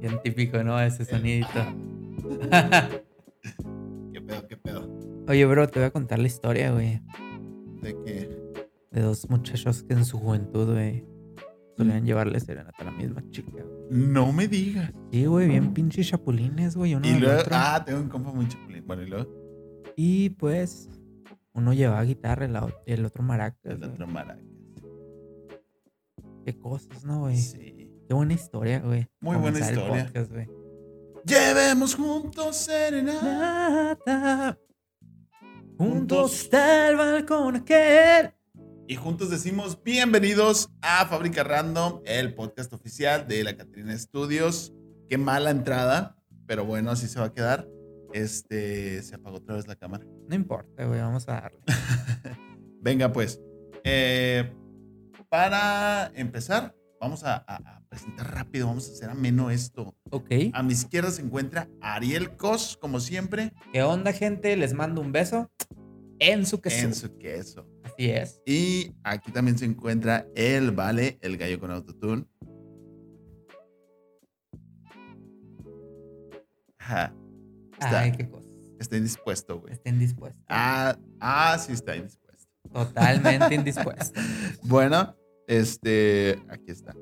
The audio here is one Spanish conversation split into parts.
Bien típico, ¿no? Ese sonidito. ¿Qué pedo, qué pedo? Oye, bro, te voy a contar la historia, güey. ¿De qué? De dos muchachos que en su juventud, güey, solían llevarle serenata a la misma chica. No me digas. Sí, güey, bien pinches chapulines, güey, uno Y luego, otro. ah, tengo un compa muy chapulín. Bueno, y luego, Y pues, uno llevaba guitarra y el otro maracas. el otro maracas. Qué cosas, ¿no, güey? Sí. Qué buena historia, güey. Muy buena historia. podcast, güey. Llevemos juntos serenata. Juntos. Juntos hasta el balcón aquel. Y juntos decimos bienvenidos a Fábrica Random, el podcast oficial de la Catrina Studios. Qué mala entrada, pero bueno, así se va a quedar. Este, se apagó otra vez la cámara. No importa, güey, vamos a darle. Venga, pues. eh, para empezar, vamos a, presentar rápido, vamos a hacer ameno esto. Ok. A mi izquierda se encuentra Ariel Cos, como siempre, ¿Qué onda, gente? Les mando un beso en su queso. en su queso. Así es. Y aquí también se encuentra el Vale, el gallo con autotune. Ajá, Está. Ay, qué cosas. está indispuesto, güey. Estén dispuestos. Ah, ah, sí está indispuesto. Totalmente indispuestos. Bueno, este, aquí está.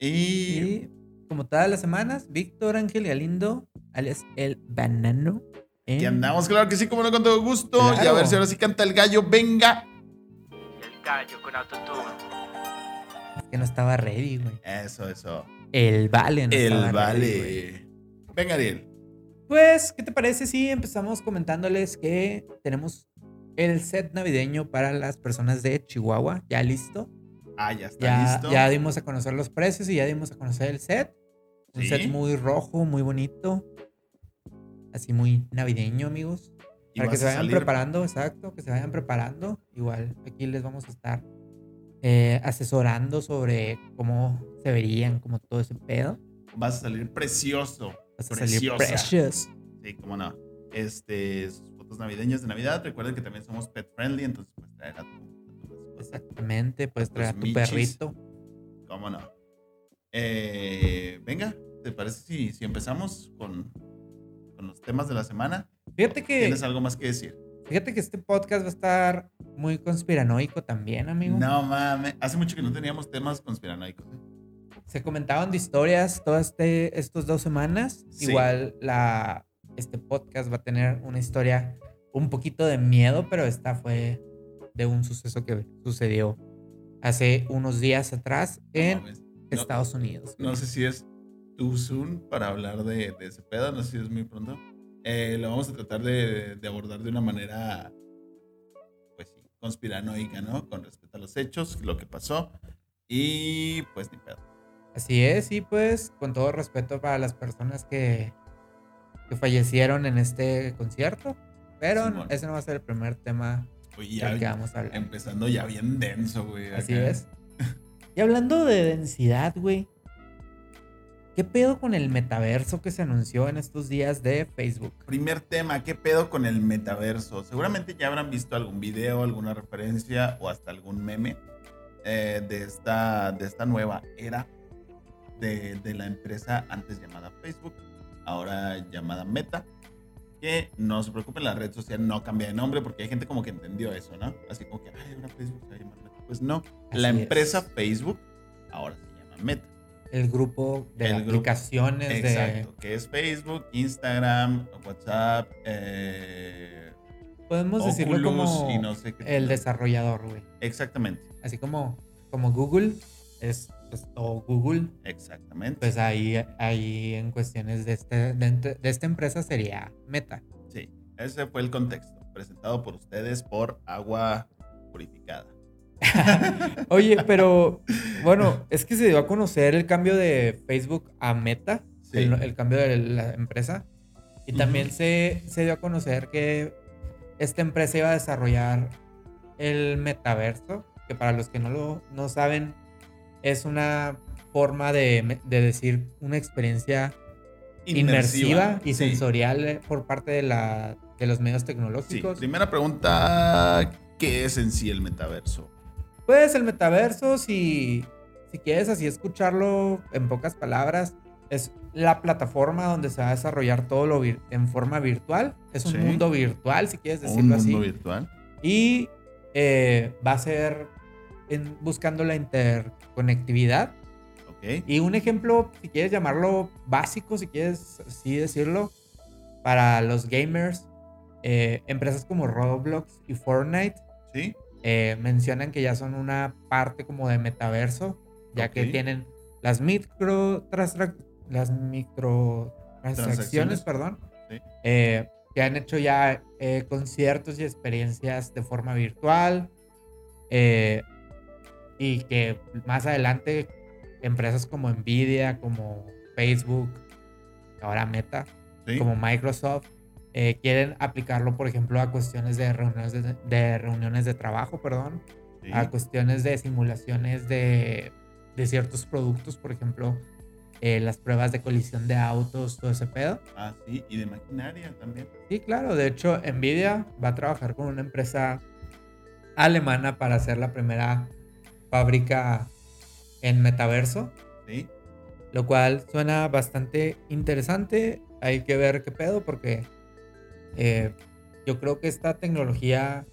Y Y como todas las semanas, Víctor Ángel Galindo, alias el banano. en- aquí andamos, claro que sí, como no, con todo gusto. Y a ver si ahora sí canta el gallo. Venga. El gallo con autotune. Es que no estaba ready, güey. Eso, eso. El vale, no estaba el ready. Vale. Venga, Ariel. Pues, ¿qué te parece si empezamos comentándoles que tenemos el set navideño para las personas de Chihuahua ya listo? Ah, ya está Ya, listo. ya dimos a conocer los precios y ya dimos a conocer el set. Un Sí. set muy rojo, muy bonito. Así muy navideño, amigos. Y Para que se vayan salir- preparando, exacto, que se vayan preparando. Igual, aquí les vamos a estar eh, asesorando sobre cómo se verían, como todo ese pedo. Vas a salir precioso. Vas a salir precious. Sí, cómo no. Este, navideñas de Navidad. Recuerden que también somos pet friendly, entonces pues traer a tu, a tu mascota. Exactamente, puedes traer a tu michis. perrito. ¿Cómo no? Eh, venga, ¿te parece si, si empezamos con, con los temas de la semana? Fíjate que, ¿Tienes algo más que decir? fíjate que este podcast va a estar muy conspiranoico también, amigo. No mames, hace mucho que no teníamos temas conspiranoicos. ¿eh? Se comentaban de historias todas este, estos dos semanas. Sí. Igual la, este podcast va a tener una historia un poquito de miedo, pero esta fue de un suceso que sucedió hace unos días atrás No en. No- Estados Unidos. No sé si es too soon para hablar de, de ese pedo, no sé si es muy pronto. Eh, lo vamos a tratar de, de abordar de una manera, pues sí, conspiranoica, ¿no? Con respecto a los hechos, lo que pasó. Y pues ni pedo. Así es, y pues con todo respeto para las personas que, que fallecieron en este concierto. Pero Simón. ese no va a ser el primer tema Oye, del que ya vamos a hablar. empezando ya bien denso, güey. Así es. Y hablando de densidad, güey. ¿Qué pedo con el metaverso que se anunció en estos días de Facebook? Primer tema, ¿qué pedo con el metaverso? Seguramente ya habrán visto algún video, alguna referencia o hasta algún meme eh, de, esta, de esta nueva era de, de la empresa antes llamada Facebook, ahora llamada Meta. Que no se preocupen, la red social no cambia de nombre porque hay gente como que entendió eso, ¿no? Así como que, ay, ahora Facebook se va a llamar Meta. Pues no, la Así es. empresa Facebook ahora se llama Meta. El grupo de El grupo. aplicaciones Exacto, que es Facebook, Instagram, WhatsApp, eh, de. Podemos decirlo Oculus como y no sé qué. el desarrollador, güey. Exactamente, Así como, como Google es pues, todo Google. exactamente. Pues ahí, ahí en cuestiones de, este, de, esta empresa sería Meta. sí, ese fue el contexto, presentado por ustedes por Agua Purificada. Oye, pero bueno, es que se dio a conocer el cambio de Facebook a Meta, Sí. el, el cambio de la empresa. Y también se, se dio a conocer que esta empresa iba a desarrollar el metaverso, que para los que no lo no saben, es una forma de, de decir una experiencia inmersiva, y sí. sensorial eh, por parte de, la, de los medios Sí, tecnológicos. primera pregunta, ¿qué es en sí el metaverso? Pues el metaverso, si, si quieres así escucharlo en pocas palabras, es la plataforma donde se va a desarrollar todo lo en forma virtual. Es un Sí. mundo virtual, si quieres Un decirlo mundo así. virtual. Y eh, va a ser en- buscando la interconectividad. Ok. Y un ejemplo, si quieres llamarlo básico, si quieres así decirlo, para los gamers, eh, empresas como Roblox y Fortnite Sí. eh, mencionan que ya son una parte como de metaverso, ya que tienen las micro las microtransacciones, Transacciones. perdón, Sí. eh, que han hecho ya conciertos y experiencias de forma virtual y que más adelante empresas como Nvidia, como Facebook, ahora Meta, Sí. como Microsoft, eh, quieren aplicarlo, por ejemplo, a cuestiones de reuniones de, de reuniones de trabajo, perdón, sí. a cuestiones de simulaciones de, de ciertos productos, por ejemplo, eh, las pruebas de colisión de autos, todo ese pedo. Ah, sí. Y de maquinaria también. Sí, claro, de hecho, Nvidia va a trabajar con una empresa alemana para hacer la primera fábrica en metaverso, Sí. lo cual suena bastante interesante. Hay que ver qué pedo porque eh, yo creo que esta tecnología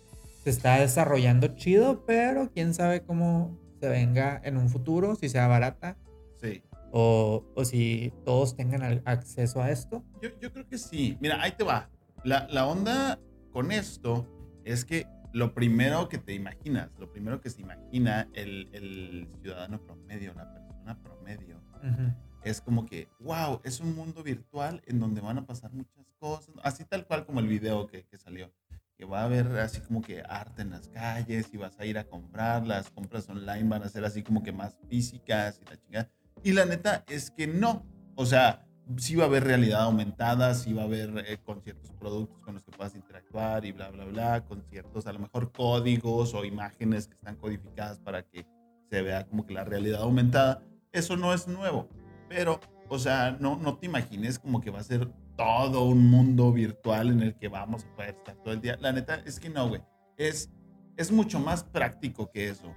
se está desarrollando chido, pero quién sabe cómo se venga en un futuro, si sea barata Sí. o, o si todos tengan acceso a esto. Yo, yo creo que sí. Mira, ahí te va. La, la onda con esto es que lo primero que te imaginas, lo primero que se imagina el, el ciudadano promedio, la persona promedio, Ujú. es como que, wow, es un mundo virtual en donde van a pasar muchas cosas, así tal cual como el video que, que salió, que va a haber así como que arte en las calles y vas a ir a comprar, las compras online van a ser así como que más físicas y la chingada. Y la neta es que no, o sea, sí va a haber realidad aumentada, sí va a haber eh, con ciertos productos con los que puedas interactuar y bla, bla, bla, con ciertos a lo mejor códigos o imágenes que están codificadas para que se vea como que la realidad aumentada. Eso no es nuevo. Pero, o sea, no, no te imagines como que va a ser todo un mundo virtual en el que vamos a poder estar todo el día. La neta es que no, güey. Es, es mucho más práctico que eso.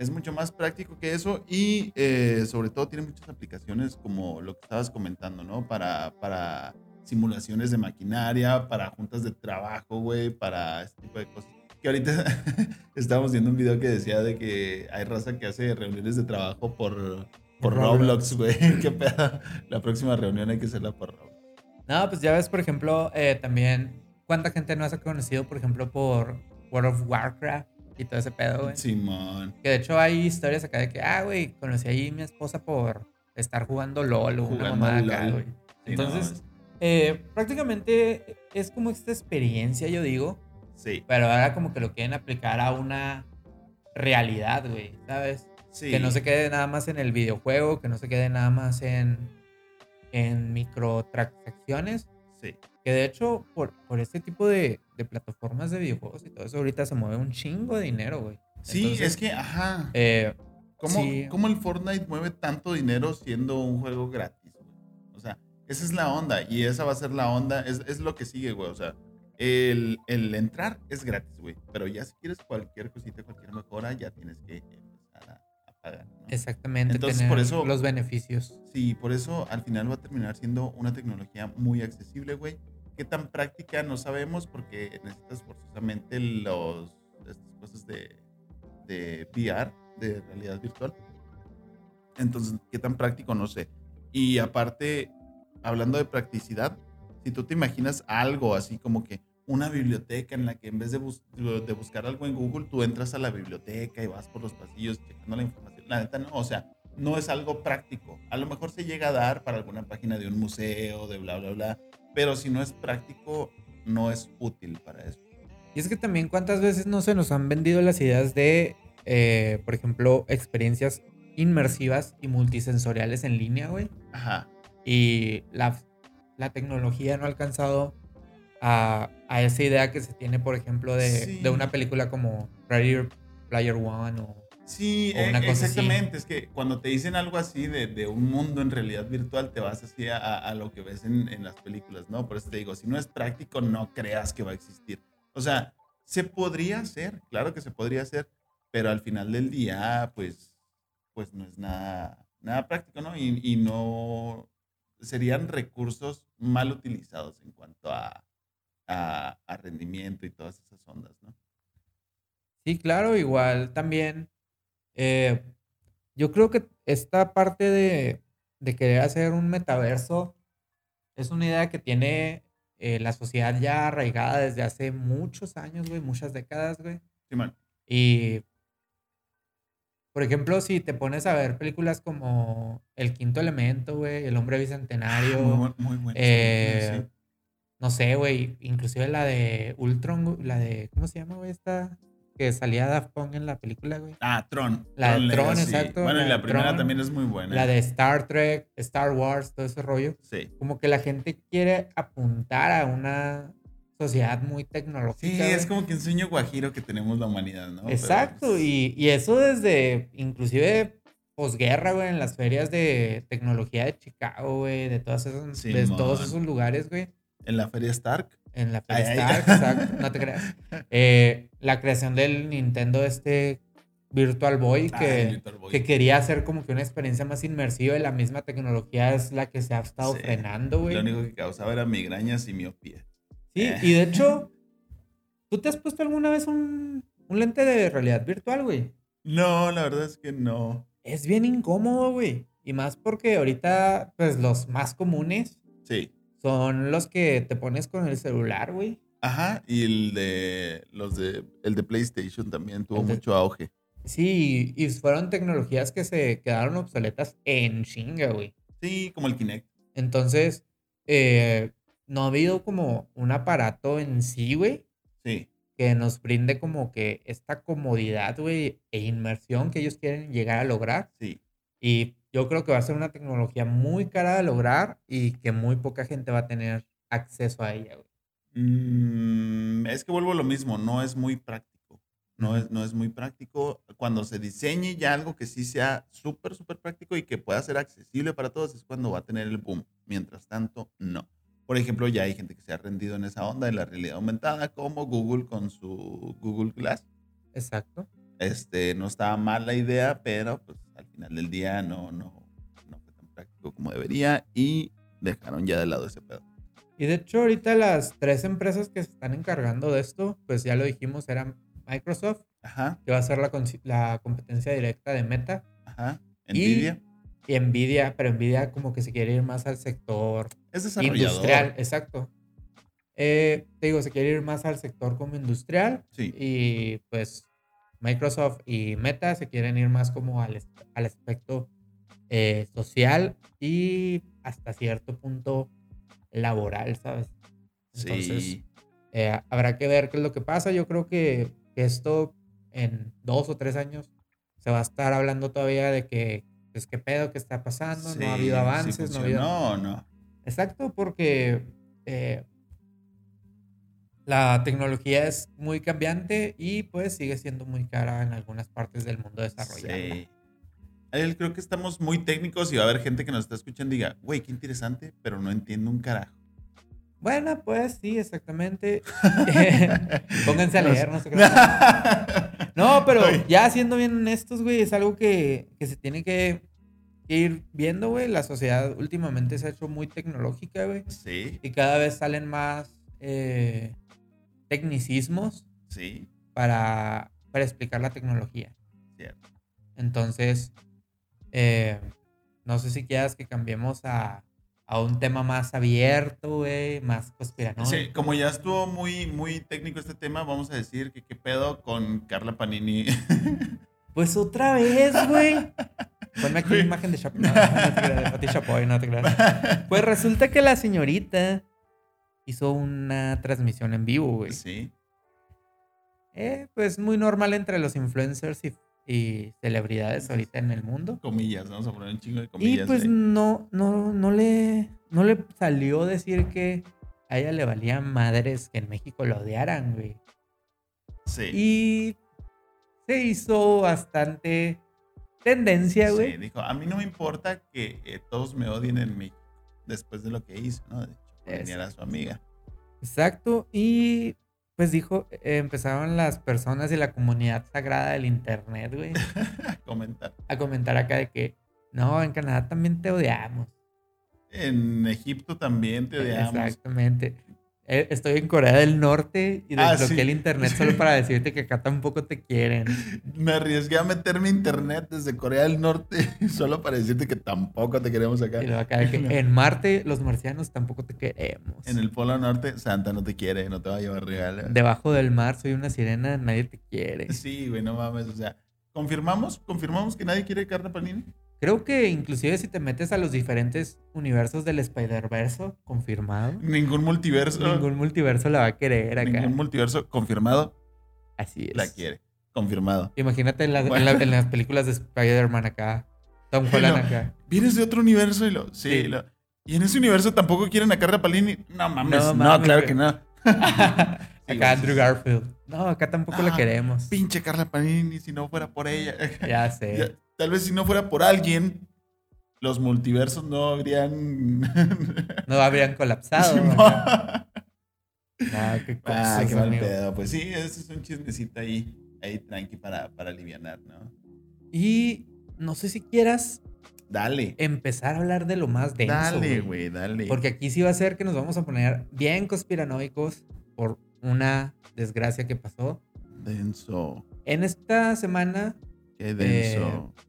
Es mucho más práctico que eso y eh, sobre todo tiene muchas aplicaciones como lo que estabas comentando, ¿no? Para, para simulaciones de maquinaria, para juntas de trabajo, güey, para este tipo de cosas. Que ahorita estábamos viendo un video que decía de que hay raza que hace reuniones de trabajo por, por Roblox. Güey. Qué pedo. La próxima reunión hay que hacerla por Roblox. No, pues ya ves, por ejemplo, eh, también cuánta gente no has conocido, por ejemplo, por World of Warcraft y todo ese pedo, güey. Simón. Que de hecho hay historias acá de que, ah, güey, conocí ahí a mi esposa por estar jugando LOL o una Jugando mamada acá, güey. Sí, Entonces, no, eh, prácticamente es como esta experiencia, yo digo, sí, pero ahora como que lo quieren aplicar a una realidad, güey, ¿sabes? sí. Que no se quede nada más en el videojuego, que no se quede nada más en, en microtransacciones. Sí. Que de hecho, por, por este tipo de, de plataformas de videojuegos y todo eso, ahorita se mueve un chingo de dinero, güey. Sí, Entonces, es que, ajá. eh, ¿Cómo, sí. cómo el Fortnite mueve tanto dinero siendo un juego gratis, güey? O sea, esa es la onda y esa va a ser la onda, es, es lo que sigue, güey. O sea, el, el entrar es gratis, güey. Pero ya si quieres cualquier cosita, cualquier mejora, ya tienes que empezar a, a pagar, ¿no? exactamente, Entonces, tener por eso- los beneficios. Sí, por eso al final va a terminar siendo una tecnología muy accesible, güey. Qué tan práctica no sabemos porque necesitas forzosamente los, estas cosas de, de VR, de realidad virtual. Entonces, qué tan práctico no sé. Y aparte, hablando de practicidad, si tú te imaginas algo así como que una biblioteca en la que en vez de, bus- de buscar algo en Google, tú entras a la biblioteca y vas por los pasillos checando la información. La neta no, o sea, no es algo práctico. A lo mejor se llega a dar para alguna página de un museo, de bla, bla, bla, pero si no es práctico, no es útil para eso. Y es que también cuántas veces no se nos han vendido las ideas de, eh, por ejemplo, experiencias inmersivas y multisensoriales en línea, güey. Ajá. Y la, la tecnología no ha alcanzado a, a esa idea que se tiene, por ejemplo, de, Sí. de una película como Ready Player One o... Sí, O una cosa así. exactamente. Es que cuando te dicen algo así de, de un mundo en realidad virtual, te vas así a, a lo que ves en, en las películas, ¿no? Por eso te digo, si no es práctico, no creas que va a existir. O sea, se podría hacer, claro que se podría hacer, pero al final del día, pues, pues no es nada, nada práctico, ¿no? Y, y no serían recursos mal utilizados en cuanto a, a, a rendimiento y todas esas ondas, ¿no? Sí, claro, igual también. Eh, yo creo que esta parte de, de querer hacer un metaverso es una idea que tiene eh, la sociedad ya arraigada desde hace muchos años, güey, muchas décadas, güey. Sí, man. Y, por ejemplo, si te pones a ver películas como El Quinto Elemento, güey, El Hombre Bicentenario, Muy, buen- muy buenas eh, sí. no sé, güey, inclusive la de Ultron, la de, ¿cómo se llama, güey? Esta que salía Daft Punk en la película, güey. Ah, Tron. La de Tron, Legacy. exacto, Bueno, la y la primera Tron, también es muy buena. La de Star Trek, Star Wars, todo ese rollo. Sí. Como que la gente quiere apuntar a una sociedad muy tecnológica. Sí, güey. es como que un sueño guajiro que tenemos la humanidad, ¿no? Exacto, pues, y, y eso desde inclusive posguerra, güey, en las ferias de tecnología de Chicago, güey, de, todas esas, de todos esos lugares, güey. En la Feria Stark. En la. Stark, exacto, no te creas. Eh, la creación del Nintendo este Virtual Boy que, el Virtual Boy. que quería hacer como que una experiencia más inmersiva y la misma tecnología es la que se ha estado Sí. frenando, güey. Lo único que causaba era migrañas y miopía. Sí, Eh. y de hecho, ¿tú te has puesto alguna vez un, un lente de realidad virtual, güey? No, la verdad es que no. Es bien incómodo, güey. Y más porque ahorita, pues los más comunes Sí. Son los que te pones con el celular, güey. Ajá, y el de los de el de PlayStation también tuvo mucho auge. Sí, y fueron tecnologías que se quedaron obsoletas en chinga, güey. Sí, como el Kinect. Entonces, eh, no ha habido como un aparato en sí, güey, Sí. que nos brinde como que esta comodidad, güey, e inmersión que ellos quieren llegar a lograr. Sí. Y yo creo que va a ser una tecnología muy cara de lograr y que muy poca gente va a tener acceso a ella, güey. Mm, es que vuelvo a lo mismo, no es muy práctico. No es, no es muy práctico. Cuando se diseñe ya algo que sí sea súper, súper práctico y que pueda ser accesible para todos es cuando va a tener el boom. Mientras tanto, no. Por ejemplo, ya hay gente que se ha rendido en esa onda de la realidad aumentada, como Google con su Google Glass. Exacto. Este, no estaba mal la idea, pero pues al final del día no, no, no fue tan práctico como debería y dejaron ya de lado ese pedo. Y de hecho, ahorita las tres empresas que se están encargando de esto, pues ya lo dijimos, eran Microsoft, Ajá, que va a ser la, la competencia directa de Meta, ajá. Y- Nvidia y Nvidia, pero Nvidia como que se quiere ir más al sector es industrial, exacto. Eh, te digo, se quiere ir más al sector como industrial Sí, y pues Microsoft y Meta se quieren ir más como al, al aspecto eh, social y hasta cierto punto laboral, ¿sabes? Entonces, sí. eh, habrá que ver qué es lo que pasa. Yo creo que, que esto en dos o tres años se va a estar hablando todavía de que, pues, qué pedo, qué está pasando, no ha habido sí avances, no ha habido... funcionó, no. Exacto, porque eh, la tecnología es muy cambiante y pues sigue siendo muy cara en algunas partes del mundo desarrollado. Sí. Ariel, creo que estamos muy técnicos y va a haber gente que nos está escuchando y diga, güey, qué interesante, pero no entiendo un carajo. Bueno, pues sí, exactamente. Pónganse a leer, no sé qué. No, pero ya siendo bien honestos, güey, es algo que, que se tiene que, que ir viendo, güey. La sociedad últimamente se ha hecho muy tecnológica, güey. Sí, Y cada vez salen más eh, tecnicismos sí, para, para explicar la tecnología. cierto. Entonces, eh, no sé si quieras que cambiemos a, a un tema más abierto, güey, más conspiranoico. Sí, como ya estuvo muy, muy técnico este tema, vamos a decir que qué pedo con Carla Panini. Pues otra vez, güey. Ponme aquí Güey. imagen de Chapoy. No, no te creas, de Pati Chapoy, no te creas. Pues resulta que la señorita hizo una transmisión en vivo, güey. sí, Eh, pues muy normal entre los influencers y, y celebridades ahorita en el mundo. comillas, vamos a poner un chingo de Y comillas. pues ahí. no, no, no le, no le salió decir que a ella le valía madres que en México lo odiaran, güey. sí. Y se hizo bastante tendencia, güey. Sí, dijo, a mí no me importa que eh, todos me odien en México después de lo que hizo, ¿no? De hecho, dañar a su amiga. Exacto. Y pues dijo, eh, empezaron las personas de la comunidad sagrada del internet, güey. comentar. a comentar acá de que, no, en Canadá también te odiamos. En Egipto también te odiamos. Exactamente. Eh, Estoy en Corea del Norte y Ah, desbloqueé sí. el internet solo para decirte que acá tampoco te quieren. Me arriesgué a meterme internet desde Corea del Norte solo para decirte que tampoco te queremos acá. Y luego acá de que en Marte los marcianos tampoco te queremos. En el Polo Norte, Santa no te quiere, no te va a llevar regalos. Debajo del mar soy una sirena, nadie te quiere. Sí, güey, no mames. O sea, ¿confirmamos? ¿Confirmamos que nadie quiere carne panini? Creo que inclusive si te metes a los diferentes universos del Spider-Verse, confirmado. Ningún multiverso. Ningún multiverso la va a querer acá. ningún multiverso confirmado Así es. la quiere. Confirmado. Imagínate en, la- en Bueno. la- en las películas de Spider-Man acá. Tom Holland acá. ¿Vienes de otro universo? Y, lo, sí, Sí. lo- y en ese universo tampoco quieren a Carla Palini. No mames, No claro que no. Acá Andrew. Garfield. No, acá tampoco la Ah, queremos. Pinche Carla Panini, si no fuera por ella. Ya sé. Ya, tal vez si no fuera por alguien, los multiversos no habrían. No habrían colapsado. Acá. Ah, qué Ah, mal pedo. Pues sí, ese es un chismecito ahí, ahí tranqui para, para alivianar, ¿no? Y no sé si quieras Dale. empezar a hablar de lo más denso. dale, güey, dale. Porque aquí sí va a ser que nos vamos a poner bien conspiranoicos por una desgracia que pasó. Denso. En esta semana Qué denso. eh,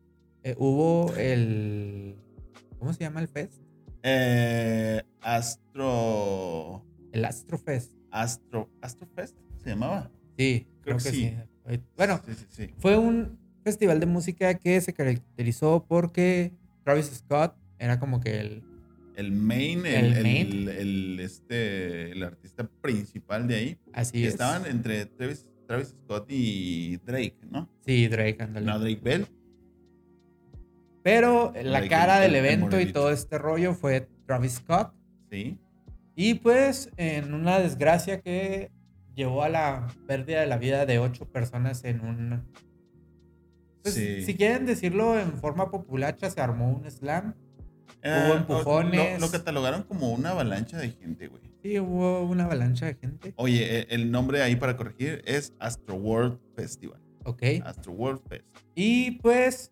hubo el. ¿Cómo se llama el fest? Eh, Astro. El Astrofest. Astro. Astrofest se llamaba. Sí, creo, Creo que sí. sí. Bueno, Sí, sí, sí. fue un festival de música que se caracterizó porque Travis Scott era como que el. El main, el, El el, main. el, este, el artista principal de ahí. Así Y es. estaban entre Travis, Travis Scott y Drake, ¿no? Sí, Drake, ándale. No, Drake Bell. Pero la cara el- del el evento y morenito. todo este rollo fue Travis Scott. Sí. Y pues en una desgracia que llevó a la pérdida de la vida de ocho personas en un... Pues, sí. Si quieren decirlo en forma populacha, se armó un slam. Eh, hubo empujones. Lo, lo catalogaron como una avalancha de gente, güey. Sí, hubo una avalancha de gente. Oye, eh, el nombre ahí para corregir es Astro World Festival. Ok. Astro World Fest. Y pues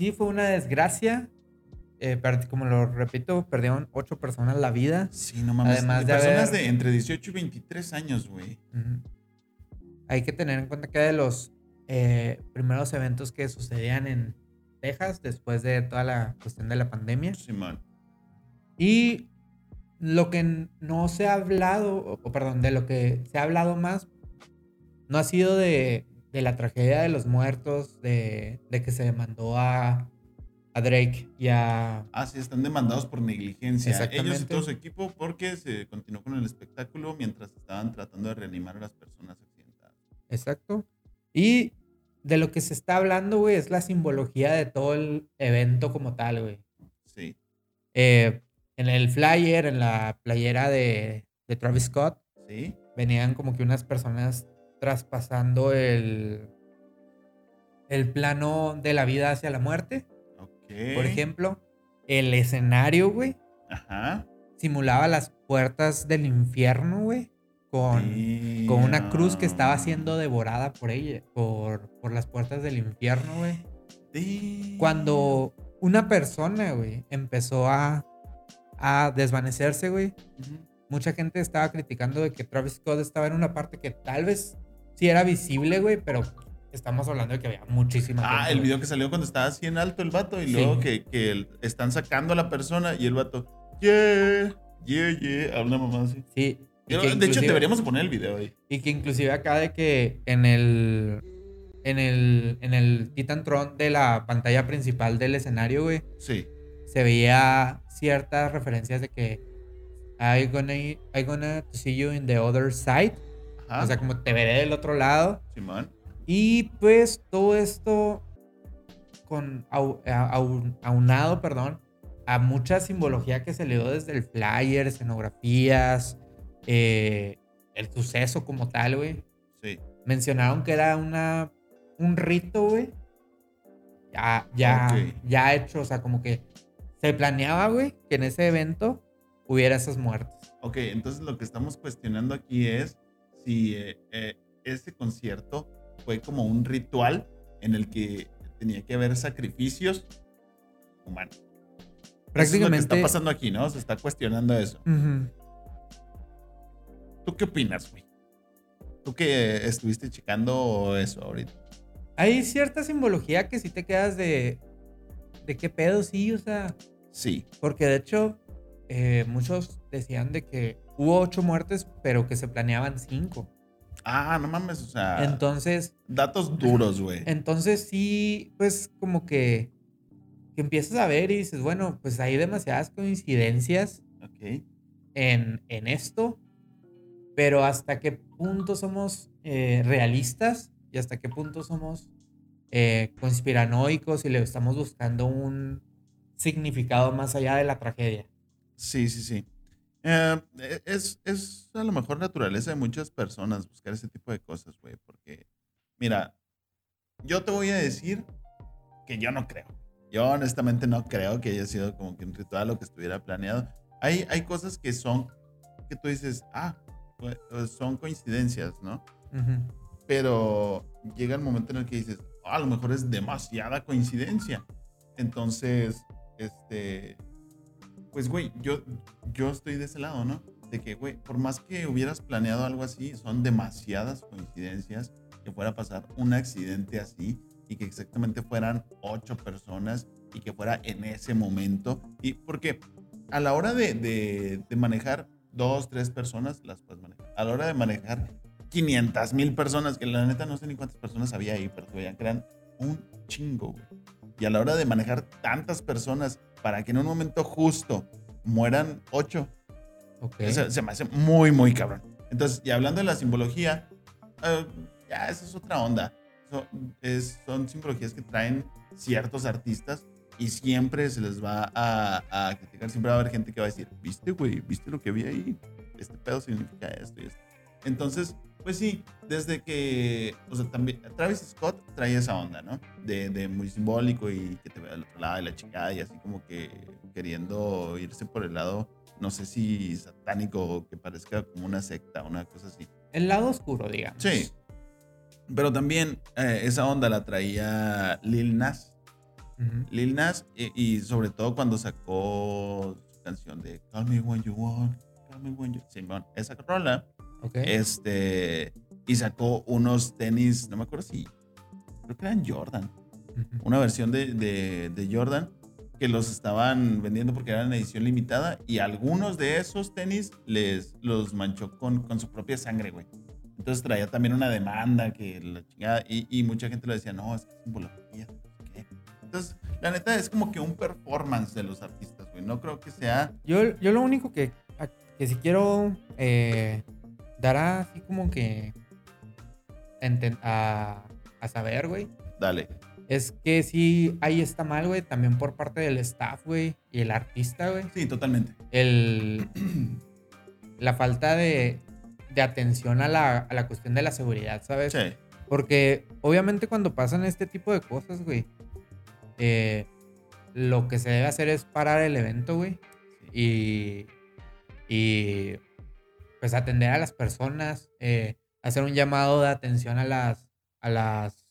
sí, fue una desgracia. Eh, como lo repito, perdieron ocho personas la vida. Sí, no mames. Además de personas haber- de entre 18 y 23 años, güey. Hay que tener en cuenta que de los eh, primeros eventos que sucedían en Texas después de toda la cuestión de la pandemia. Simón. Y lo que no se ha hablado, o perdón, de lo que se ha hablado más, no ha sido de, de la tragedia de los muertos, de, de que se demandó a, a Drake y a... Ah, sí, están demandados por negligencia. Ellos y todo su equipo porque se continuó con el espectáculo mientras estaban tratando de reanimar a las personas accidentadas. Exacto. Y de lo que se está hablando, güey, es la simbología de todo el evento como tal, güey. Sí. Eh, en el flyer, en la playera de, de Travis Scott, Sí. venían como que unas personas traspasando el, el plano de la vida hacia la muerte. Por ejemplo, el escenario, güey, Ajá. simulaba las puertas del infierno, güey, con, con una cruz que estaba siendo devorada por ella, por, por las puertas del infierno, güey. Cuando una persona, güey, empezó a, a desvanecerse, güey, mucha gente estaba criticando de que Travis Scott estaba en una parte que tal vez sí era visible, güey, pero estamos hablando de que había muchísima gente. Ah, el video que salió cuando estaba así en alto el vato y Sí. luego que, que el- están sacando a la persona y el vato, yeah, yeah, yeah, habla mamá así. Sí. Pero, de hecho, deberíamos poner el video ahí. Y que inclusive acá de que en el. En el. En el Titantron de la pantalla principal del escenario, güey. Sí. Se veía ciertas referencias de que. I gonna, I gonna see you in the other side. Ajá. O sea, como te veré del otro lado. Simón. Y pues todo esto con au- aunado, perdón, a mucha simbología que se le dio desde el flyer, escenografías, eh, el suceso como tal, güey. Sí. Mencionaron que era una un rito, güey. Ya, ya, ya hecho, o sea, como que se planeaba, güey, que en ese evento hubiera esas muertes. Ok, entonces lo que estamos cuestionando aquí es si eh, eh, este concierto fue como un ritual en el que tenía que haber sacrificios humanos. Eso es lo que Prácticamente. está pasando aquí, ¿no? Se está cuestionando eso. ¿Tú qué opinas, güey? ¿Tú que estuviste checando eso ahorita? Hay cierta simbología que sí te quedas de. de qué pedo, sí, o sea. Sí. Porque de hecho, eh, muchos decían de que hubo ocho muertes, pero que se planeaban cinco. Ah, no mames, o sea, Entonces, datos duros, güey. entonces sí, pues como que, que empiezas a ver y dices, bueno, pues hay demasiadas coincidencias en, en esto, pero hasta qué punto somos eh, realistas y hasta qué punto somos eh, conspiranoicos y le estamos buscando un significado más allá de la tragedia. Sí, sí, sí. Eh, e- es, es a lo mejor naturaleza de muchas personas buscar ese tipo de cosas, güey, porque, mira, yo te voy a decir que yo no creo. Yo honestamente no creo que haya sido como que un ritual o que estuviera planeado. Hay, hay cosas que son, que tú dices, ah, pues, pues, son coincidencias, ¿no? Pero llega el momento en el que dices, "Ah, a lo mejor es demasiada coincidencia. Entonces, este, pues, güey, yo, yo estoy de ese lado, ¿no? De que, güey, por más que hubieras planeado algo así, son demasiadas coincidencias que fuera a pasar un accidente así y que exactamente fueran ocho personas y que fuera en ese momento. Y porque a la hora de, de, manejar dos, tres personas, las puedes manejar. A la hora de manejar 500 mil personas, que la neta no sé ni cuántas personas había ahí, pero que eran un chingo, güey. Y a la hora de manejar tantas personas para que en un momento justo mueran ocho, Ok. se, se me hace muy, muy cabrón. Entonces, y hablando de la simbología, eh, ya, esa es otra onda. Son, es- son simbologías que traen ciertos artistas y siempre se les va a, a criticar. Siempre va a haber gente que va a decir, viste, güey, viste lo que vi ahí. Este pedo significa esto y esto. Entonces, pues sí, desde que, o sea, también Travis Scott trae esa onda, ¿no? De, de muy simbólico y que te vea al otro lado y la chingada y así como que queriendo irse por el lado, no sé si satánico o que parezca como una secta, una cosa así. El lado oscuro, digamos. Sí. Pero también eh, esa onda la traía Lil Nas. Lil Nas y, y sobre todo cuando sacó su canción de Call Me When You Want, When You... Simón, esa rola Ok. este, y sacó unos tenis, no me acuerdo si, creo que eran Jordan, una versión de, de- de Jordan que los estaban vendiendo porque eran edición limitada y algunos de esos tenis les los manchó con, con su propia sangre, güey. Entonces traía también una demanda que la chingada y, y mucha gente le decía, no, es que es simbología. qué". Entonces, la neta es como que un performance de los artistas, güey. No creo que sea... Yo, yo lo único que, que si quiero eh, dar así como que a, a saber, güey, Dale. es que sí ahí está mal, güey, también por parte del staff, güey, y el artista, güey. Sí, totalmente. El, la falta de, de atención a la, a la cuestión de la seguridad, ¿sabes? Sí. Porque obviamente cuando pasan este tipo de cosas, güey, eh, lo que se debe hacer es parar el evento, güey. Y, y pues atender a las personas, eh, hacer un llamado de atención a las, a las,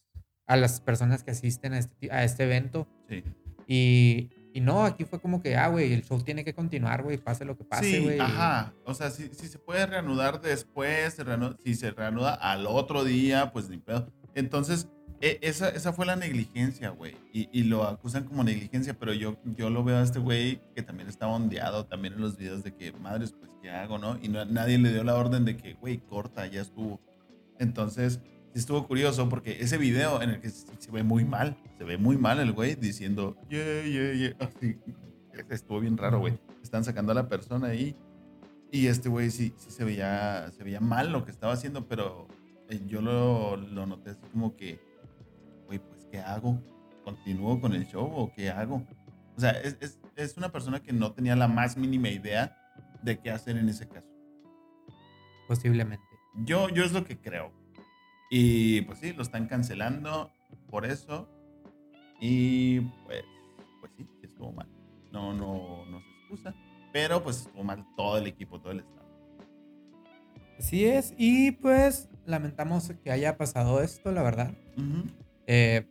a las personas que asisten a este, a este evento. Sí. Y, y no, aquí fue como que, ah, güey, el show tiene que continuar, güey, pase lo que pase, Sí, güey. ajá. O sea, si, si se puede reanudar después, se si se reanuda al otro día, pues ni pedo. Entonces, esa, esa fue la negligencia, güey. Y, lo acusan como negligencia, pero yo, yo lo veo a este güey que también está ondeado también en los videos de que, madres, pues, ¿qué hago, no? Y nadie le dio la orden de que, güey, corta, ya estuvo. Entonces, sí estuvo curioso porque ese video en el que se, ve muy mal, se ve muy mal el güey diciendo, yeah, yeah, yeah. Así, estuvo bien raro, güey. Están sacando a la persona ahí. Y este güey sí, sí se veía, se veía mal lo que estaba haciendo, pero eh, yo lo, lo noté así como que, ¿qué hago? ¿Continúo con el show o qué hago? O sea, es, es, es una persona que no tenía la más mínima idea de qué hacer en ese caso. Posiblemente. Yo, yo es lo que creo. Y pues sí, lo están cancelando por eso. Y pues, pues sí, estuvo mal. No, no, no se excusa. Pero pues estuvo mal todo el equipo, todo el staff. Así es, y pues lamentamos que haya pasado esto, la verdad. Eh,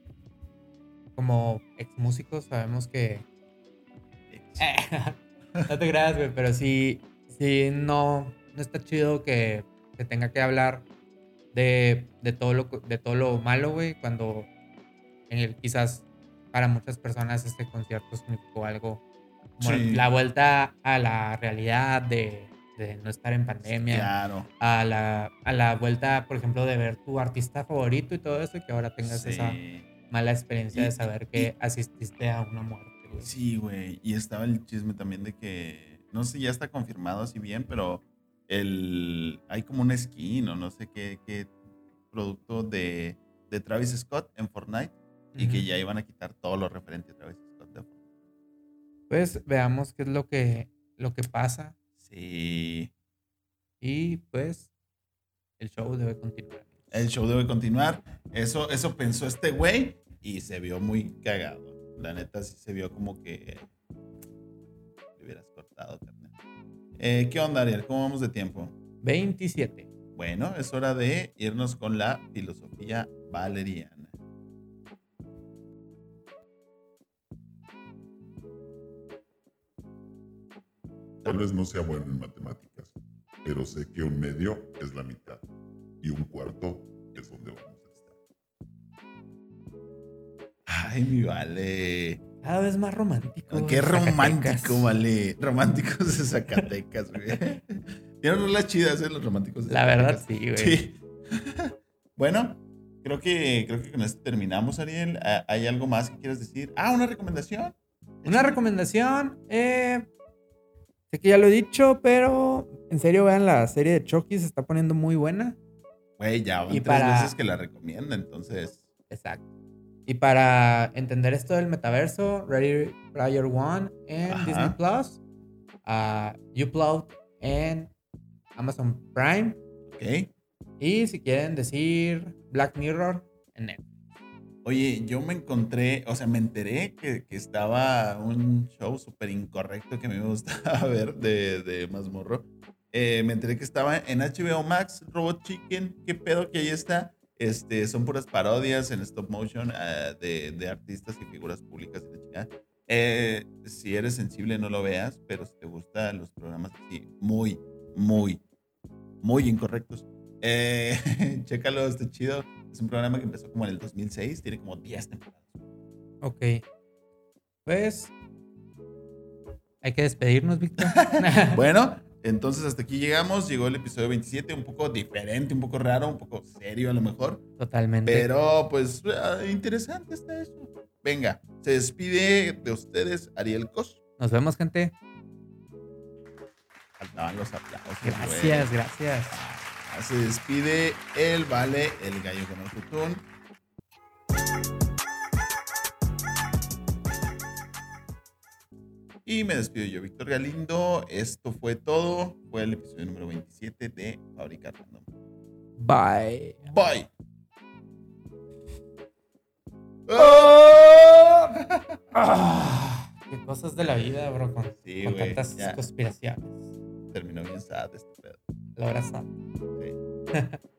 como ex músicos sabemos que no te creas, güey, pero sí, sí, no, no está chido que se tenga que hablar de, de todo, lo, de todo lo malo, güey, cuando en el, quizás para muchas personas este concierto significó algo como Sí. la vuelta a la realidad de, de no estar en pandemia, Claro. a, la, a la vuelta, por ejemplo, de ver tu artista favorito y todo eso, y que ahora tengas Sí. esa mala experiencia de saber que asististe a una muerte, güey. Sí, güey. Y estaba el chisme también de que, no sé, ya está confirmado así bien, pero el, hay como un skin o no sé qué, qué producto de, de Travis Scott en Fortnite y que ya iban a quitar todo lo referente a Travis Scott de Fortnite. Pues veamos qué es lo que, lo que pasa Sí. y pues el show debe continuar. El show debe continuar. Eso, eso pensó este güey y se vio muy cagado. La neta sí se vio como que le hubieras cortado, carnal. Eh, ¿Qué onda, Ariel? ¿Cómo vamos de tiempo? 27. Bueno, es hora de irnos con la filosofía valeriana. Tal vez no sea bueno en matemáticas, pero sé que un medio es la mitad y un cuarto es donde vamos a estar. Ay, mi vale. Cada vez más romántico. Qué Zacatecas. romántico, vale. Románticos de Zacatecas, güey. Vieron las chidas, ¿eh? Los románticos de La verdad, Zacatecas. sí, güey. Sí. bueno, creo que, creo que con esto terminamos, Ariel. Ah, ¿Hay algo más que quieras decir? Ah, una recomendación. Una recomendación. eh, sé que ya lo he dicho, pero en serio, vean la serie de Chucky, se está poniendo muy buena. Güey, ya van Y tres para- veces que la recomienda, entonces. Exacto. Y para entender esto del metaverso, Ready Player One en Ajá. Disney Plus, uh, Upload en Amazon Prime. Ok. Y si quieren decir Black Mirror en Netflix. Oye, yo me encontré, o sea, me enteré que, que estaba un show súper incorrecto que a mí me gustaba ver de, de Mazmorro. Eh, me enteré que estaba en HBO Max, Robot Chicken. ¿Qué pedo que ahí está? Este, son puras parodias en stop motion ah, de, de artistas y figuras públicas. Eh, si eres sensible, no lo veas, pero si te gustan los programas así, muy, muy, muy incorrectos, eh, chécalo, está chido. Es un programa que empezó como en el 2006, tiene como 10 temporadas. Ok. Pues. Hay que despedirnos, Víctor. Bueno, entonces hasta aquí llegamos. Llegó el episodio 27, un poco diferente, un poco raro, un poco serio a lo mejor. Totalmente. Pero pues ah, interesante está eso. Venga, se despide de ustedes Ariel Cos. Nos vemos, gente. Faltaban los aplausos. güey. Gracias, gracias. Ah, se despide el Vale, el gallo con el futún. Y me despido yo, Víctor Galindo. Esto fue todo. Fue el episodio número 27 de Fábrica Random. Bye. Bye. Ah, qué cosas de la vida, bro, con, Sí, con güey, tantas ya. conspiraciones. Terminó bien sad este pedo. La hora santa. Sí.